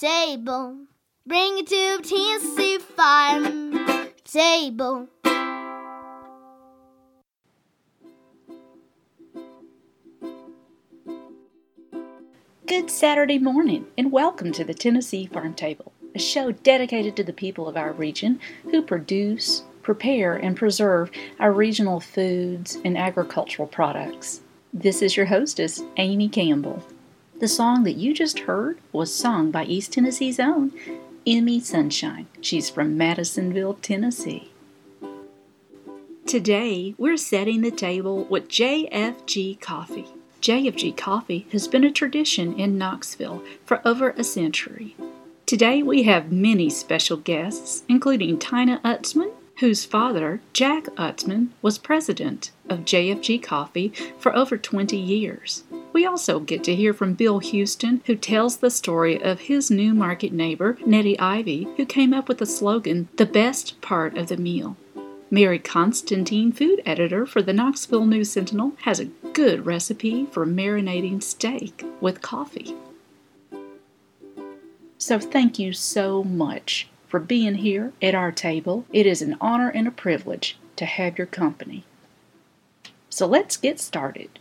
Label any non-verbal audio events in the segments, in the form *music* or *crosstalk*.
table. Bring it to Tennessee farm table. Good Saturday morning, and welcome to the Tennessee Farm Table, a show dedicated to the people of our region who produce, prepare, and preserve our regional foods and agricultural products. This is your hostess, Amy Campbell. The song that you just heard was sung by East Tennessee's own Emi Sunshine. She's from Madisonville, Tennessee. Today, we're setting the table with JFG Coffee. JFG Coffee has been a tradition in Knoxville for over a century. Today, we have many special guests, including Tina Utzman, whose father, Jack Utzman, was president of JFG Coffee for over 20 years. We also get to hear from Bill Houston, who tells the story of his new market neighbor, Nettie Ivy, who came up with the slogan, The Best Part of the Meal. Mary Constantine, food editor for the Knoxville News Sentinel, has a good recipe for marinating steak with coffee. So, thank you so much for being here at our table. It is an honor and a privilege to have your company. So, let's get started.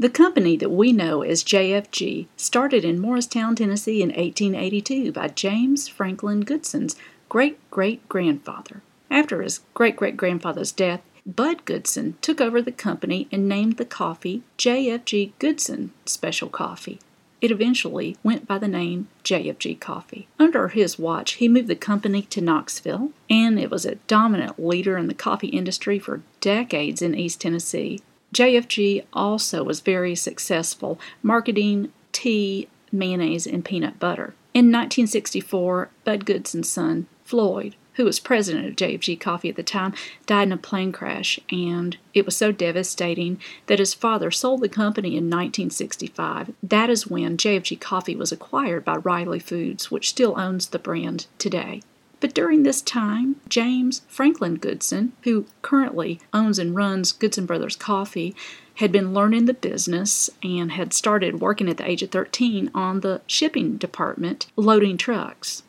The company that we know as JFG started in Morristown, Tennessee in 1882 by James Franklin Goodson's great great grandfather. After his great great grandfather's death, Bud Goodson took over the company and named the coffee JFG Goodson Special Coffee. It eventually went by the name JFG Coffee. Under his watch, he moved the company to Knoxville, and it was a dominant leader in the coffee industry for decades in East Tennessee. JFG also was very successful marketing tea, mayonnaise, and peanut butter. In 1964, Bud Goodson's son, Floyd, who was president of JFG Coffee at the time, died in a plane crash, and it was so devastating that his father sold the company in 1965. That is when JFG Coffee was acquired by Reily Foods, which still owns the brand today. But during this time, James Franklin Goodson, who currently owns and runs Goodson Brothers Coffee, had been learning the business and had started working at the age of 13 on the shipping department loading trucks.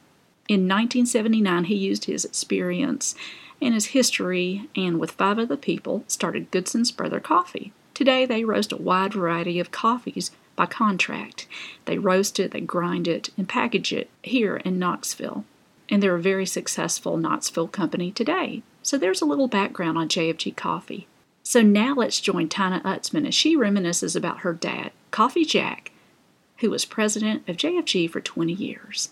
In 1979, he used his experience and his history and with five other people started Goodson's Brother Coffee. Today, they roast a wide variety of coffees by contract. They roast it, they grind it, and package it here in Knoxville and they're a very successful Knoxville company today. So there's a little background on JFG Coffee. So now let's join Tina Utzman as she reminisces about her dad, Coffee Jack, who was president of JFG for 20 years.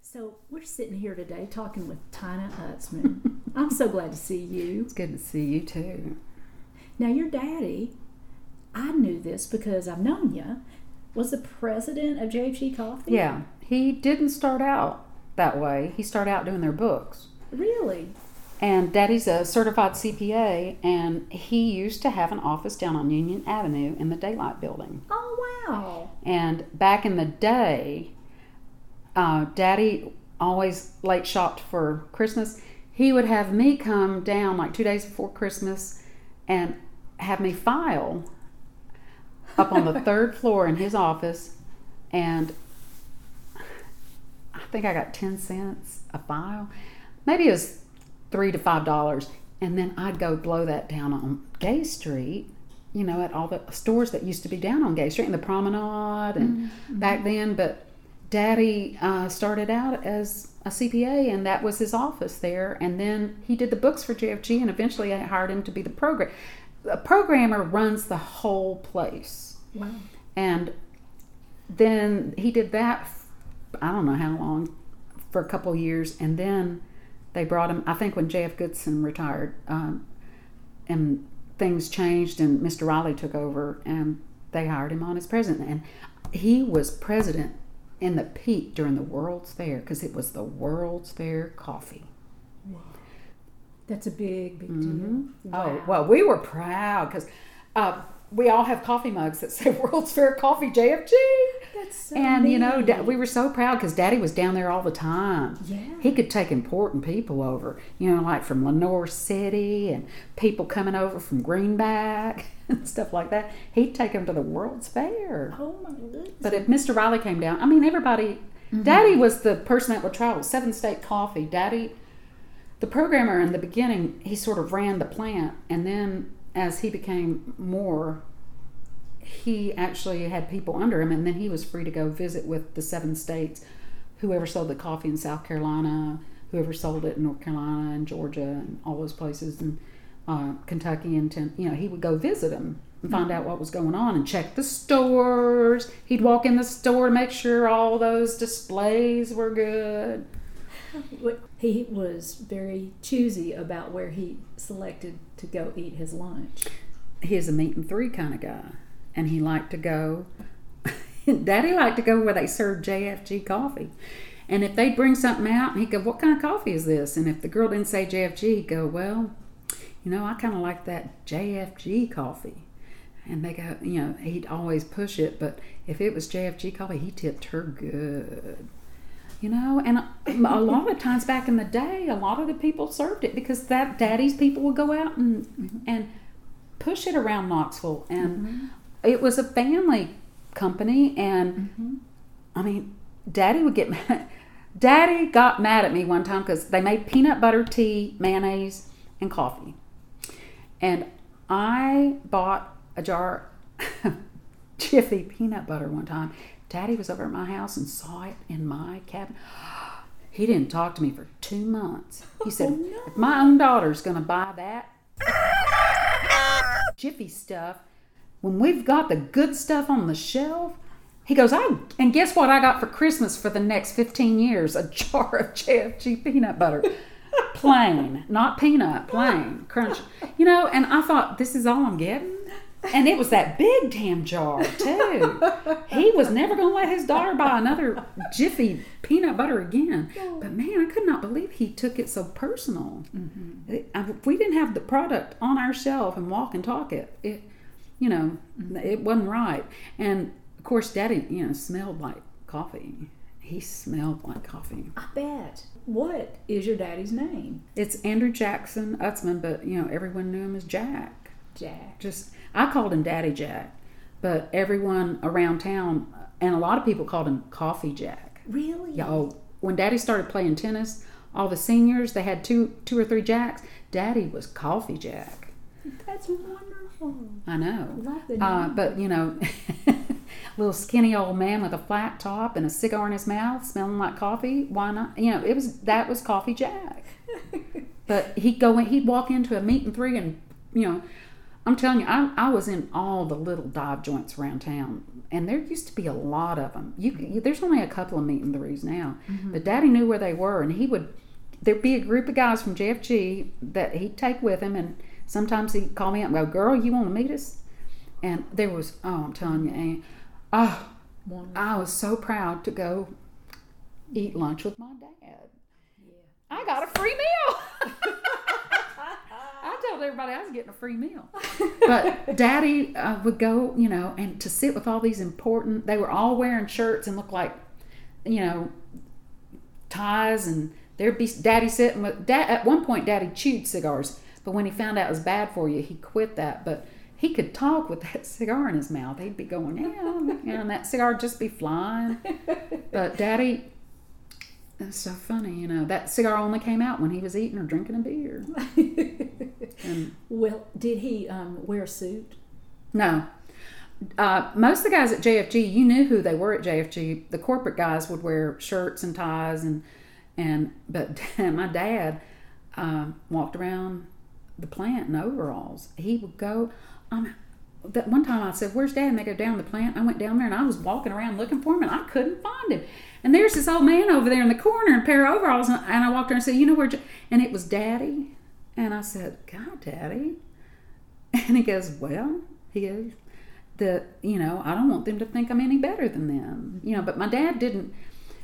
So we're sitting here today talking with Tina Utzman. *laughs* I'm so glad to see you. It's good to see you too. Now your daddy, I knew this because I've known you, was the president of JFG Coffee? Yeah, he didn't start out that way. He started out doing their books. Really? And Daddy's a certified CPA, and he used to have an office down on Union Avenue in the Daylight Building. Oh, wow. And back in the day, uh, Daddy always late shopped for Christmas. He would have me come down like two days before Christmas and have me file up on the third floor in his office, and I think I got 10 cents a file. Maybe it was three to five dollars. And then I'd go blow that down on Gay Street, you know, at all the stores that used to be down on Gay Street and the Promenade and back then. But Daddy uh, started out as a CPA, and that was his office there. And then he did the books for JFG, and eventually I hired him to be the program. A programmer runs the whole place, Wow. and then he did that, I don't know how long, for a couple of years, and then they brought him. I think when J.F. Goodson retired, um, and things changed, and Mr. Reily took over, and they hired him on as president, and he was president in the peak during the World's Fair because it was the World's Fair coffee. That's a big, big deal. Mhm. Wow. Oh well, we were proud because uh, we all have coffee mugs that say *laughs* World's Fair Coffee JFG. That's so and you know, da- we were so proud because Daddy was down there all the time. Yeah. He could take important people over, you know, like from Lenoir City and people coming over from Greenback *laughs* and stuff like that. He'd take them to the World's Fair. Oh my goodness. But if Mr. Reily came down, I mean, everybody, Daddy was the person that would travel. Seven State Coffee. Daddy, the programmer in the beginning, he sort of ran the plant. And then as he became more, he actually had people under him. And then he was free to go visit with the seven states, whoever sold the coffee in South Carolina, whoever sold it in North Carolina and Georgia and all those places. And uh, Kentucky and ten, you know he would go visit them and find out what was going on and check the stores. He'd walk in the store to make sure all those displays were good. He was very choosy about where he selected to go eat his lunch. He He's a meat and three kind of guy, and he liked to go. *laughs* Daddy liked to go where they served JFG coffee. And if they'd bring something out, he'd go, What kind of coffee is this? And if the girl didn't say JFG, he'd go, Well, you know, I kind of like that JFG coffee. And they go, you know, he'd always push it, but if it was JFG coffee, he tipped her good. You know, and a, lot of times back in the day, a lot of the people served it because that daddy's people would go out and mm-hmm. and push it around Knoxville, and mm-hmm. it was a family company. And mm-hmm. I mean, Daddy would get *laughs* mad. Daddy got mad at me one time because they made peanut butter tea, mayonnaise, and coffee, and I bought a jar *laughs* of Jiffy peanut butter one time. Daddy was over at my house and saw it in my cabin. He didn't talk to me for two months. He said, Oh, no. "If my own daughter's going to buy that Jiffy stuff, when we've got the good stuff on the shelf." He goes, I and guess what I got for Christmas for the next 15 years? A jar of JFG peanut butter. plain, not peanut, plain, crunch. You know, and I thought, this is all I'm getting? And it was that big damn jar, too. He was never going to let his daughter buy another Jiffy peanut butter again. But man, I could not believe he took it so personal. Mm-hmm. It- If we didn't have the product on our shelf and walk and talk it, it you know, mm-hmm. it wasn't right. And of course, Daddy, you know, smelled like coffee. He smelled like coffee. I bet. What is your daddy's name? It's Andrew Jackson Utzman, but you know, everyone knew him as Jack. Jack. Just I called him Daddy Jack, but everyone around town and a lot of people called him Coffee Jack. Really? Yeah, oh, when Daddy started playing tennis, all the seniors they had two two or three Jacks. Daddy was Coffee Jack. That's wonderful. I know. Love the Uh, name. but you know, *laughs* little skinny old man with a flat top and a cigar in his mouth, smelling like coffee. Why not? You know, it was that was Coffee Jack. *laughs* But he'd go in, he'd walk into a meat and three, and you know, I'm telling you, I, I was in all the little dive joints around town, and there used to be a lot of them. You, you there's only a couple of meat and threes now, mm-hmm. but Daddy knew where they were, and he would. There'd be a group of guys from JFG that he'd take with him, and sometimes he'd call me up and go, "Girl, you want to meet us?" And there was, oh, I'm telling you, Aunt, oh, ah, Wonderful. I was so proud to go eat lunch with my dad. Yeah. I got a free meal. *laughs* Told everybody I was getting a free meal. *laughs* But Daddy uh, would go, you know, and to sit with all these important, they were all wearing shirts and looked like, you know, ties, and there'd be Daddy sitting with, Dad, at one point, Daddy chewed cigars, but when he found out it was bad for you, he quit that. But he could talk with that *laughs* cigar in his mouth. He'd be going, yeah, and that cigar would just be flying. *laughs* But Daddy, it's so funny, you know. That cigar only came out when he was eating or drinking a beer. *laughs* And well, did he um, wear a suit? No. Uh, most of the guys at JFG, you knew who they were at JFG. The corporate guys would wear shirts and ties, and and but *laughs* my dad um, walked around the plant in overalls. He would go. Um, that one time I said, "Where's Dad?" And they go down the plant. I went down there and I was walking around looking for him, and I couldn't find him. And there's this old man over there in the corner in a pair of overalls, and I walked around and said, "You know where?" And it was Daddy. And I said, "God, Daddy." *laughs* And he goes, "Well," he goes, "the you know I don't want them to think I'm any better than them, you know." But my dad didn't.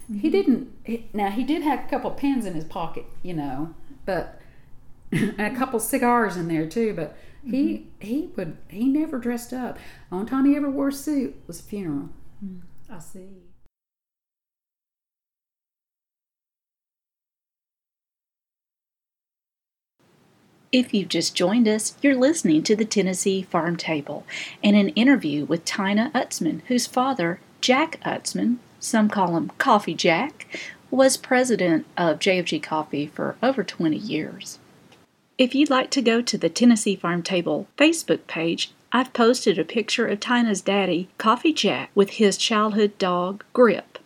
He mm-hmm. didn't. He, now he did have a couple pens in his pocket, you know, but *laughs* and a couple cigars in there too. But he mm-hmm. he would he never dressed up. The only time he ever wore a suit was a funeral. Mm, I see. If you've just joined us, you're listening to the Tennessee Farm Table and an interview with Tina Utzman, whose father, Jack Utzman, some call him Coffee Jack, was president of JFG Coffee for over 20 years. If you'd like to go to the Tennessee Farm Table Facebook page, I've posted a picture of Tina's daddy, Coffee Jack, with his childhood dog, Grip.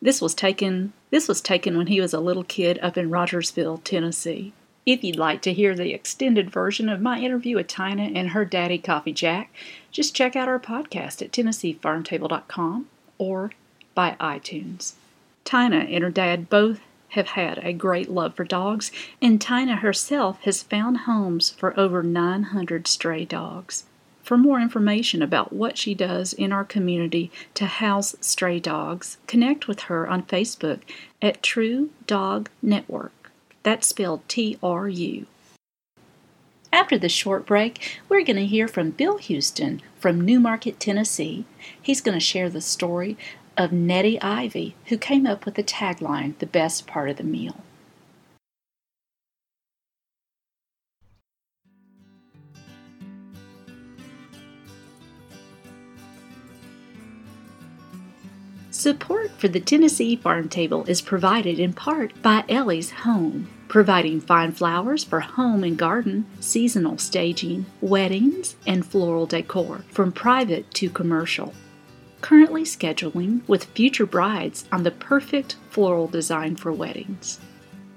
This was taken this was taken when he was a little kid up in Rogersville, Tennessee. If you'd like to hear the extended version of my interview with Tina and her daddy, Coffee Jack, just check out our podcast at TennesseeFarmTable.com or by iTunes. Tina and her dad both have had a great love for dogs, and Tina herself has found homes for over 900 stray dogs. For more information about what she does in our community to house stray dogs, connect with her on Facebook at True Dog Network. That's spelled T R U. After this short break, we're going to hear from Bill Houston from Newmarket, Tennessee. He's going to share the story of Nettie Ivy, who came up with the tagline, The Best Part of the Meal. Support for the Tennessee Farm Table is provided in part by Ellie's Home, providing fine flowers for home and garden, seasonal staging, weddings, and floral decor, from private to commercial. Currently scheduling with future brides on the perfect floral design for weddings.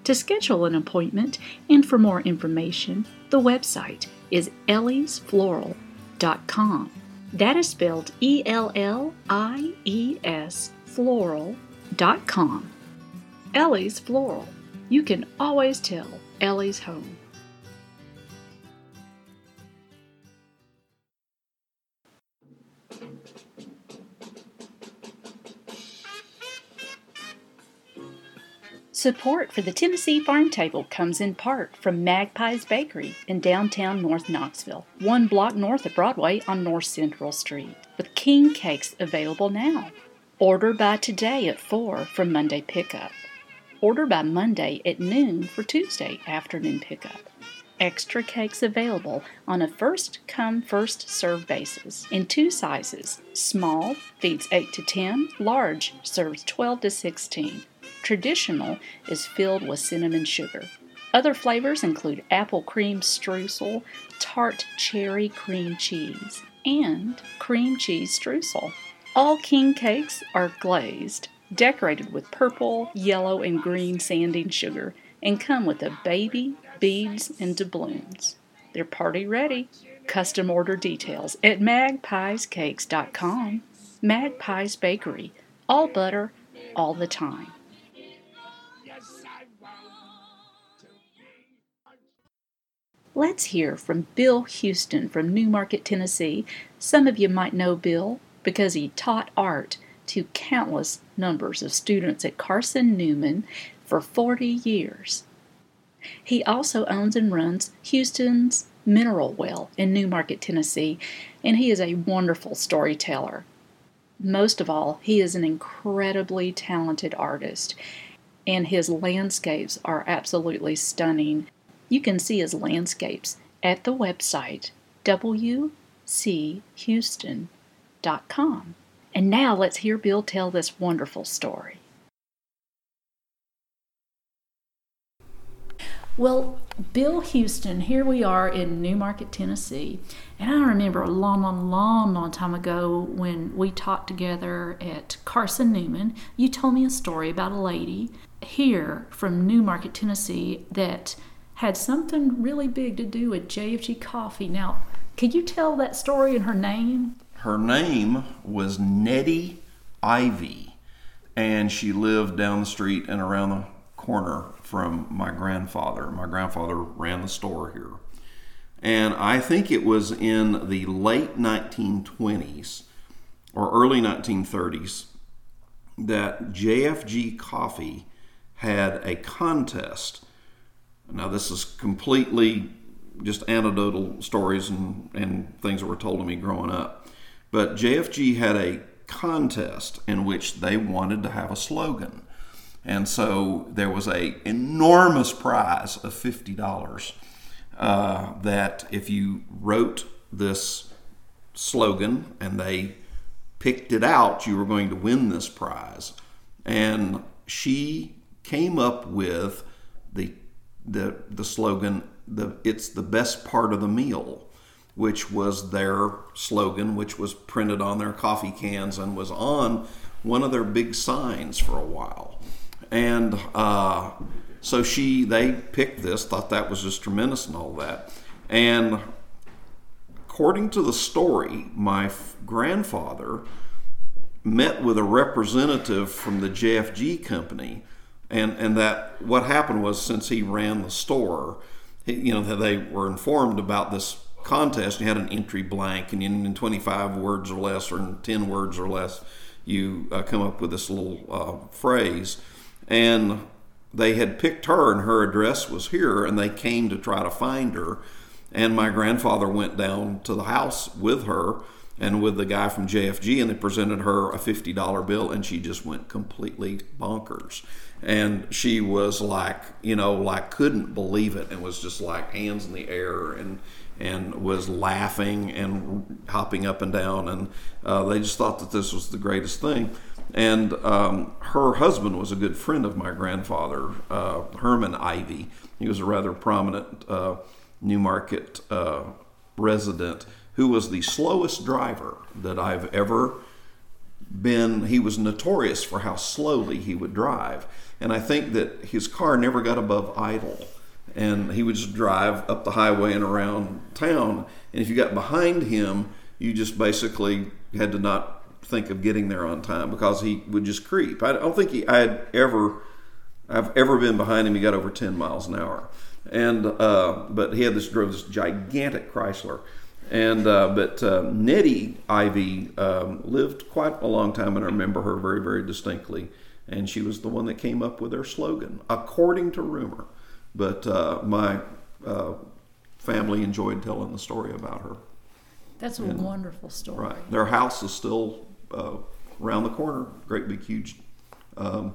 To schedule an appointment and for more information, the website is elliesfloral.com. That is spelled E L L I E S floral.com. Ellie's Floral. You can always tell Ellie's home. Support for the Tennessee Farm Table comes in part from Magpie's Bakery in downtown North Knoxville, one block north of Broadway on North Central Street, with king cakes available now. Order by today at 4 for Monday pickup. Order by Monday at noon for Tuesday afternoon pickup. Extra cakes available on a first come, first served basis in two sizes. Small feeds 8 to 10, large serves 12 to 16. Traditional is filled with cinnamon sugar. Other flavors include apple cream streusel, tart cherry cream cheese, and cream cheese streusel. All king cakes are glazed, decorated with purple, yellow, and green sanding sugar, and come with a baby, beads, and doubloons. They're party ready. Custom order details at magpiescakes.com. Magpies Bakery. All butter, all the time. Let's hear from Bill Houston from Newmarket, Tennessee. Some of you might know Bill because he taught art to countless numbers of students at Carson Newman for 40 years. He also owns and runs Houston's Mineral Well in Newmarket, Tennessee, and he is a wonderful storyteller. Most of all, he is an incredibly talented artist, and his landscapes are absolutely stunning. You can see his landscapes at the website wchouston.com and now let's hear Bill tell this wonderful story. Well, Bill Houston, here we are in Newmarket, Tennessee. And I remember a long, long, long, long time ago when we talked together at Carson Newman, you told me a story about a lady here from Newmarket, Tennessee that had something really big to do with JFG Coffee. Now, could you tell that story and her name? Her name was Nettie Ivy, and she lived down the street and around the corner from my grandfather. My grandfather ran the store here. And I think it was in the late 1920s or early 1930s that JFG Coffee had a contest. Now, this is completely just anecdotal stories and, and things that were told to me growing up. But JFG had a contest in which they wanted to have a slogan. And so there was a enormous prize of fifty dollars. Uh, that if you wrote this slogan and they picked it out, you were going to win this prize. And she came up with the the the slogan the it's the best part of the meal which was their slogan which was printed on their coffee cans and was on one of their big signs for a while and uh, so she, they picked this, thought that was just tremendous and all that. And according to the story, my f- grandfather met with a representative from the JFG company, and and that what happened was since he ran the store, you know, they were informed about this contest. You had an entry blank, and in, in 25 words or less, or in 10 words or less, you uh, come up with this little uh, phrase and they had picked her, and her address was here, and they came to try to find her. And my grandfather went down to the house with her and with the guy from JFG, and they presented her a $50 bill, and she just went completely bonkers. And she was like, you know, like couldn't believe it, and was just like hands in the air, and and was laughing and hopping up and down, and uh, they just thought that this was the greatest thing. And um, her husband was a good friend of my grandfather, uh, Herman Ivy. He was a rather prominent uh, Newmarket uh, resident who was the slowest driver that I've ever been. He was notorious for how slowly he would drive. And I think that his car never got above idle. And he would just drive up the highway and around town. And if you got behind him, you just basically had to not think of getting there on time because he would just creep. I don't think he I had ever I've ever been behind him. He got over ten miles an hour, and uh, but he had this drove this gigantic Chrysler, and uh, but uh, Nettie Ivy um, lived quite a long time, and I remember her very very distinctly. And she was the one that came up with their slogan, according to rumor. But uh, my uh, family enjoyed telling the story about her. That's a and, wonderful story. Right. Their house is still uh, around the corner, great big huge um,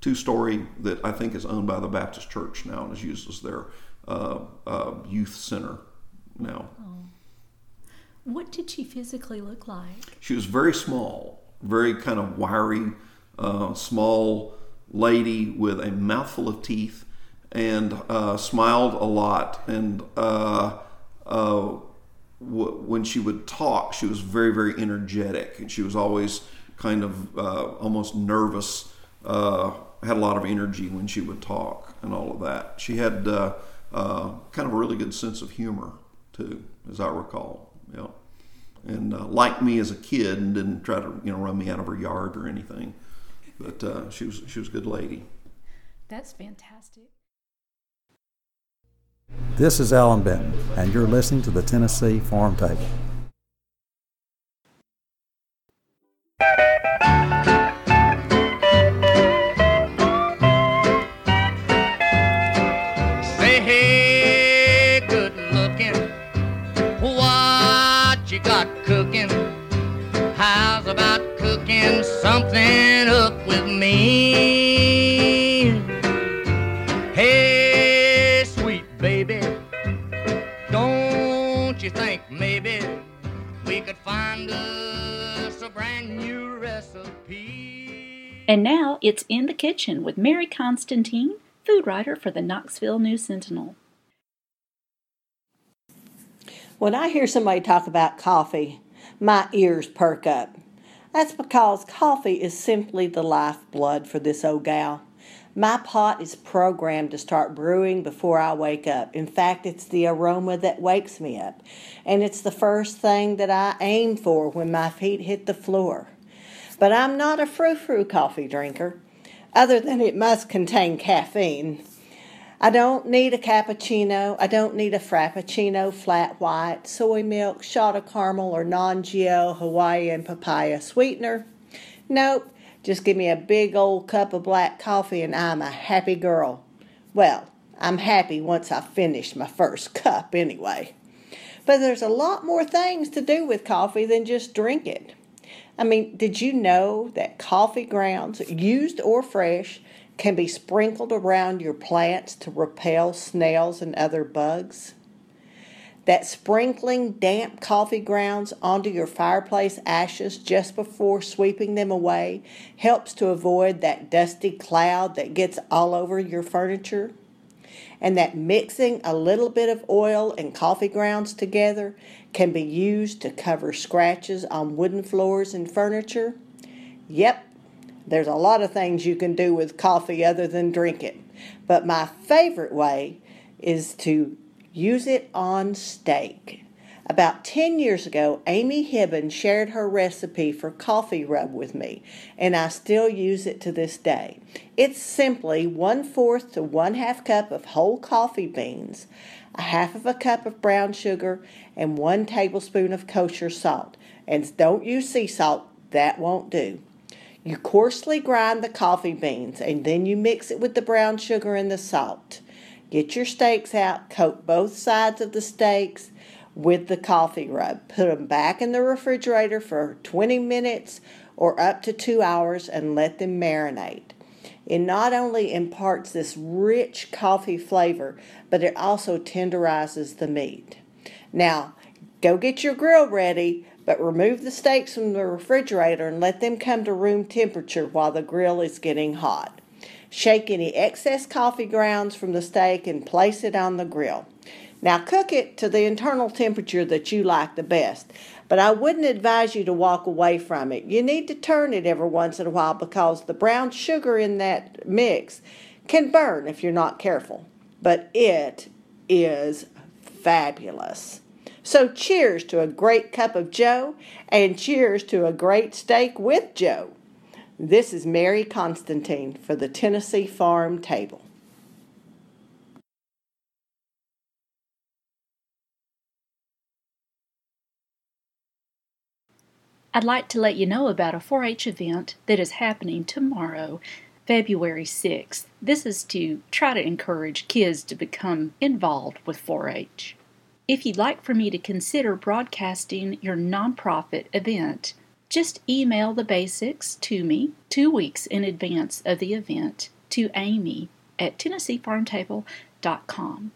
two story that I think is owned by the Baptist Church now and is used as their uh, uh, youth center now. Oh. What did she physically look like? She was very small, very kind of wiry, uh, small lady with a mouthful of teeth and uh, smiled a lot and uh, when she would talk, she was very, very energetic, and she was always kind of uh, almost nervous. Uh, had a lot of energy when she would talk, and all of that. She had uh, uh kind of a really good sense of humor too, as I recall. Yeah, and uh, liked me as a kid, and didn't try to you know run me out of her yard or anything. But uh, she was she was a good lady. That's fantastic. This is Allan Benton, and you're listening to the Tennessee Farm Table. Say, hey, good looking, what you got cooking? How's about cooking something up with me? And now it's in the kitchen with Mary Constantine, food writer for the Knoxville News Sentinel. When I hear somebody talk about coffee, my ears perk up. That's because coffee is simply the lifeblood for this old gal. My pot is programmed to start brewing before I wake up. In fact, it's the aroma that wakes me up. And it's the first thing that I aim for when my feet hit the floor. But I'm not a frou frou coffee drinker, other than it must contain caffeine. I don't need a cappuccino. I don't need a frappuccino, flat white, soy milk, shot of caramel, or non GL Hawaiian papaya sweetener. Nope, just give me a big old cup of black coffee and I'm a happy girl. Well, I'm happy once I finish my first cup anyway. But there's a lot more things to do with coffee than just drink it. I mean, did you know that coffee grounds, used or fresh, can be sprinkled around your plants to repel snails and other bugs? that sprinkling damp coffee grounds onto your fireplace ashes just before sweeping them away helps to avoid that dusty cloud that gets all over your furniture? And that mixing a little bit of oil and coffee grounds together can be used to cover scratches on wooden floors and furniture? Yep, there's a lot of things you can do with coffee other than drink it. But my favorite way is to Use it on steak. About 10 years ago, Amy Hibben shared her recipe for coffee rub with me, and I still use it to this day. It's simply one fourth to one half cup of whole coffee beans, a half of a cup of brown sugar, and one tablespoon of kosher salt. And don't use sea salt, that won't do. You coarsely grind the coffee beans and then you mix it with the brown sugar and the salt. Get your steaks out, coat both sides of the steaks with the coffee rub. Put them back in the refrigerator for 20 minutes or up to two hours and let them marinate. It not only imparts this rich coffee flavor, but it also tenderizes the meat. Now, go get your grill ready, but remove the steaks from the refrigerator and let them come to room temperature while the grill is getting hot. Shake any excess coffee grounds from the steak and place it on the grill. Now cook it to the internal temperature that you like the best, but I wouldn't advise you to walk away from it. You need to turn it every once in a while because the brown sugar in that mix can burn if you're not careful. But it is fabulous. So cheers to a great cup of Joe and cheers to a great steak with Joe. This is Mary Constantine for the Tennessee Farm Table. I'd like to let you know about a 4 H event that is happening tomorrow, February 6th. This is to try to encourage kids to become involved with 4 H. If you'd like for me to consider broadcasting your nonprofit event, just email the basics to me two weeks in advance of the event to Amy at TennesseeFarmTable.com.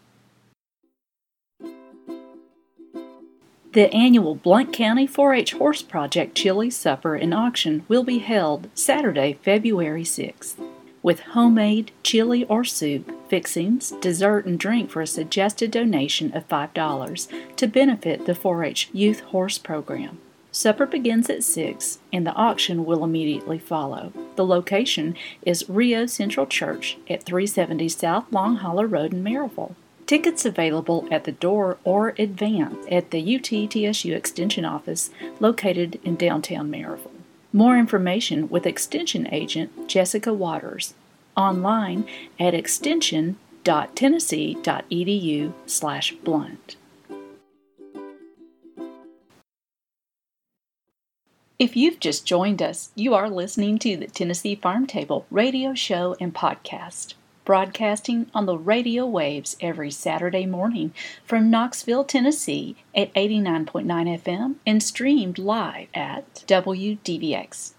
The annual Blount County 4 H Horse Project Chili Supper and Auction will be held Saturday, February 6th, with homemade chili or soup, fixings, dessert, and drink for a suggested donation of $5 to benefit the 4 H Youth Horse Program. Supper begins at 6 and the auction will immediately follow. The location is Rio Central Church at 370 South Long Hollow Road in Maryville. Tickets available at the door or advance at the UTTSU Extension Office located in downtown Maryville. More information with Extension Agent Jessica Waters online at extension.tennessee.edu slash blount. If you've just joined us, you are listening to the Tennessee Farm Table radio show and podcast, broadcasting on the radio waves every Saturday morning from Knoxville, Tennessee at 89.9 FM and streamed live at WDVX.com.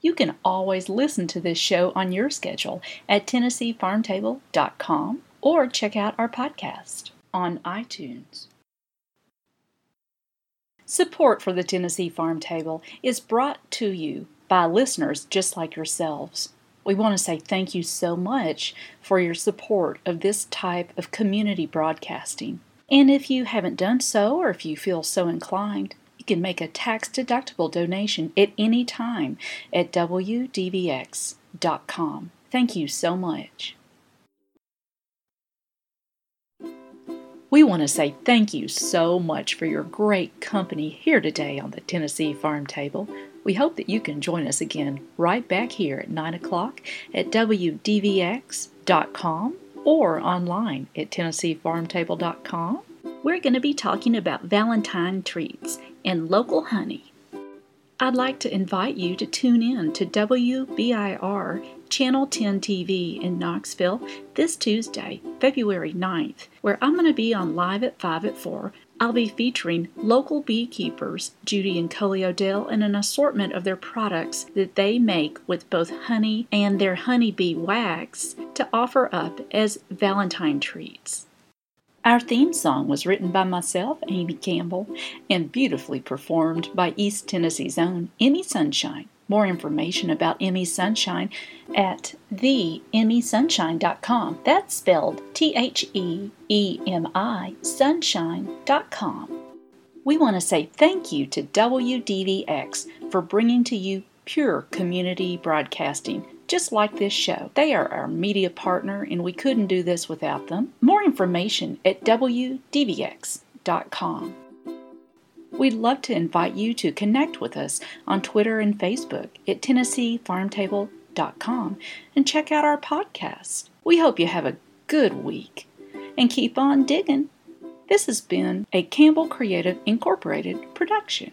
You can always listen to this show on your schedule at TennesseeFarmTable.com or check out our podcast on iTunes. Support for the Tennessee Farm Table is brought to you by listeners just like yourselves. We want to say thank you so much for your support of this type of community broadcasting. And if you haven't done so, or if you feel so inclined, you can make a tax deductible donation at any time at WDVX.com. Thank you so much. We want to say thank you so much for your great company here today on the Tennessee Farm Table. We hope that you can join us again right back here at 9 o'clock at WDVX.com or online at TennesseeFarmTable.com. We're going to be talking about Valentine treats and local honey. I'd like to invite you to tune in to WBIR Channel 10 TV in Knoxville this Tuesday, February 9th, where I'm going to be on live at 5 at 4. I'll be featuring local beekeepers, Judy and Coley Odell, and an assortment of their products that they make with both honey and their honeybee wax to offer up as Valentine treats. Our theme song was written by myself, Amy Campbell, and beautifully performed by East Tennessee's own Emi Sunshine. More information about Emi Sunshine at theemisunshine.com. That's spelled T H E E M I sunshine.com. We want to say thank you to WDVX for bringing to you pure community broadcasting just like this show. They are our media partner, and we couldn't do this without them. More information at WDVX.com. We'd love to invite you to connect with us on Twitter and Facebook at TennesseeFarmTable.com and check out our podcast. We hope you have a good week and keep on digging. This has been a Campbell Creative Incorporated production.